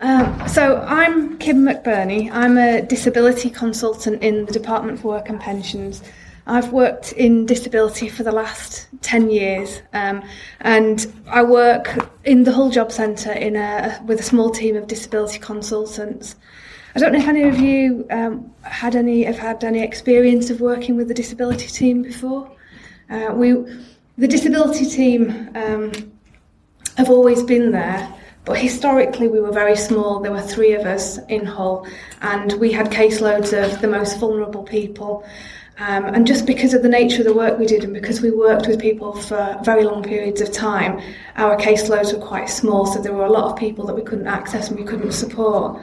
Um, so I'm Kim McBirnie. I'm a disability consultant in the Department for Work and Pensions. I've worked in disability for the last 10 years um, and I work in the Hull Job Centre in a, with a small team of disability consultants. I don't know if any of you um, had any have had any experience of working with the disability team before. Uh, we, the disability team um, have always been there but historically, we were very small. There were three of us in Hull, and we had caseloads of the most vulnerable people. Um, and just because of the nature of the work we did, and because we worked with people for very long periods of time, our caseloads were quite small. So there were a lot of people that we couldn't access and we couldn't support.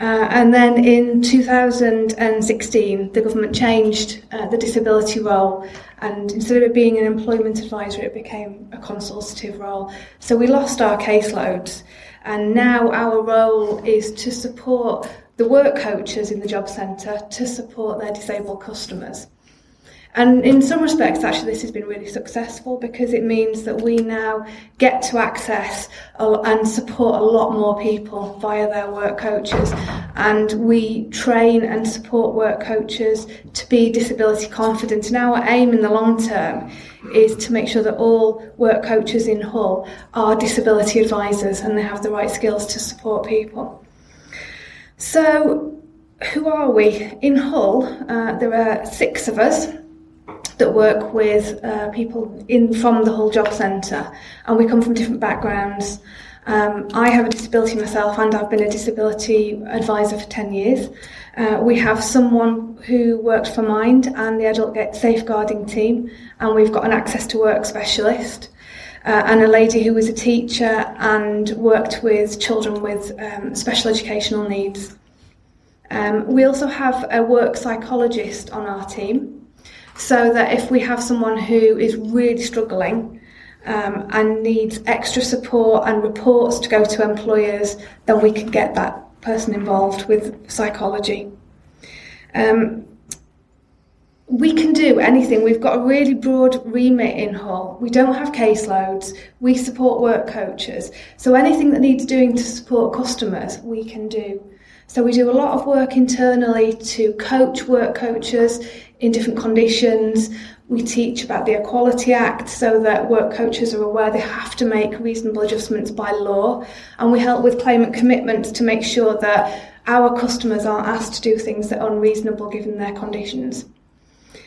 Uh, and then in 2016, the government changed uh, the disability role, and instead of it being an employment advisor, it became a consultative role. So we lost our caseloads, and now our role is to support the work coaches in the job centre to support their disabled customers. And in some respects, actually, this has been really successful because it means that we now get to access and support a lot more people via their work coaches. And we train and support work coaches to be disability confident. And our aim in the long term is to make sure that all work coaches in Hull are disability advisors and they have the right skills to support people. So, who are we? In Hull, uh, there are six of us that work with uh, people in from the whole Job Centre, and we come from different backgrounds. Um, I have a disability myself, and I've been a disability advisor for 10 years. Uh, we have someone who works for Mind and the Adult Safeguarding team, and we've got an access to work specialist. Uh, and a lady who was a teacher and worked with children with um, special educational needs. Um, we also have a work psychologist on our team, so that if we have someone who is really struggling um, and needs extra support and reports to go to employers, then we can get that person involved with psychology. Um, we can do anything. We've got a really broad remit in Hull. We don't have caseloads. We support work coaches. So anything that needs doing to support customers, we can do. So we do a lot of work internally to coach work coaches in different conditions. We teach about the Equality Act so that work coaches are aware they have to make reasonable adjustments by law. And we help with claimant commitments to make sure that our customers aren't asked to do things that are unreasonable given their conditions.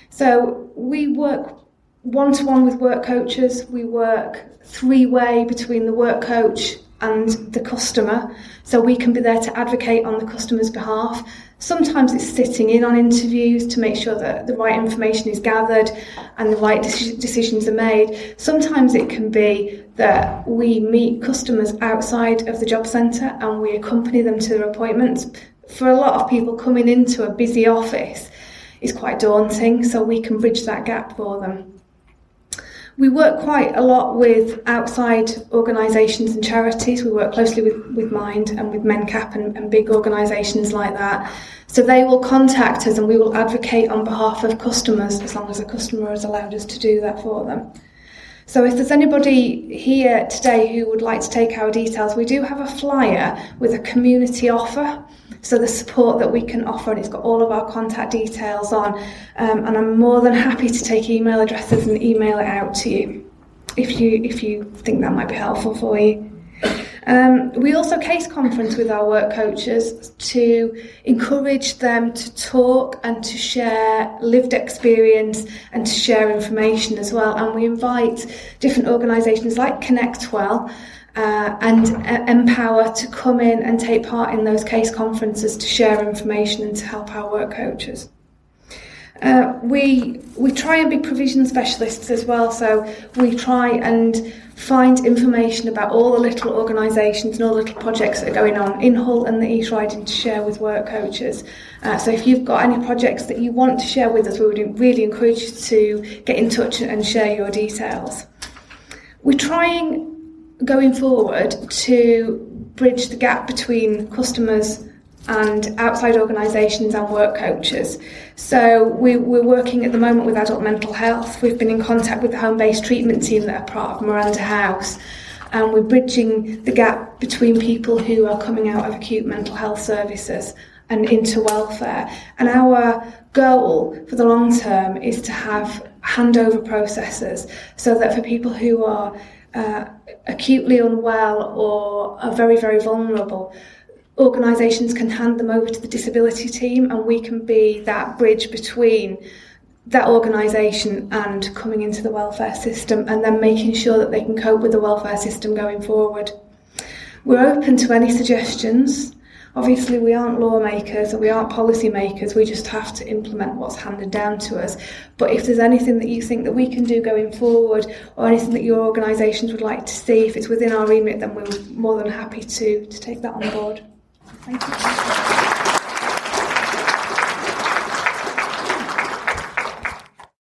So we work one to one with work coaches, we work three way between the work coach and the customer, so we can be there to advocate on the customer's behalf. Sometimes it's sitting in on interviews to make sure that the right information is gathered and the right decisions are made. Sometimes it can be that we meet customers outside of the job centre and we accompany them to their appointments. For a lot of people, coming into a busy office is quite daunting, so we can bridge that gap for them. We work quite a lot with outside organisations and charities. We work closely with, with Mind and with MenCap and, and big organisations like that. So they will contact us and we will advocate on behalf of customers as long as the customer has allowed us to do that for them. So if there's anybody here today who would like to take our details, we do have a flyer with a community offer. So the support that we can offer, and it's got all of our contact details on. Um, and I'm more than happy to take email addresses and email it out to you if you if you think that might be helpful for you. Um, we also case conference with our work coaches to encourage them to talk and to share lived experience and to share information as well. And we invite different organisations like Connect Well uh, and uh, Empower to come in and take part in those case conferences to share information and to help our work coaches. Uh, we we try and be provision specialists as well, so we try and find information about all the little organisations and all the little projects that are going on in Hull and the East Riding to share with work coaches. Uh, so if you've got any projects that you want to share with us, we would really encourage you to get in touch and share your details. We're trying going forward to bridge the gap between customers and outside organisations and work coaches. So we, we're working at the moment with adult mental health. We've been in contact with the home-based treatment team that are part of Miranda House. and we're bridging the gap between people who are coming out of acute mental health services and into welfare. And our goal for the long term is to have handover processes so that for people who are uh, acutely unwell or are very, very vulnerable, organisations can hand them over to the disability team and we can be that bridge between that organisation and coming into the welfare system and then making sure that they can cope with the welfare system going forward. We're open to any suggestions. Obviously, we aren't lawmakers or we aren't policy makers. We just have to implement what's handed down to us. But if there's anything that you think that we can do going forward, or anything that your organisations would like to see, if it's within our remit, then we're more than happy to to take that on board. Thank you.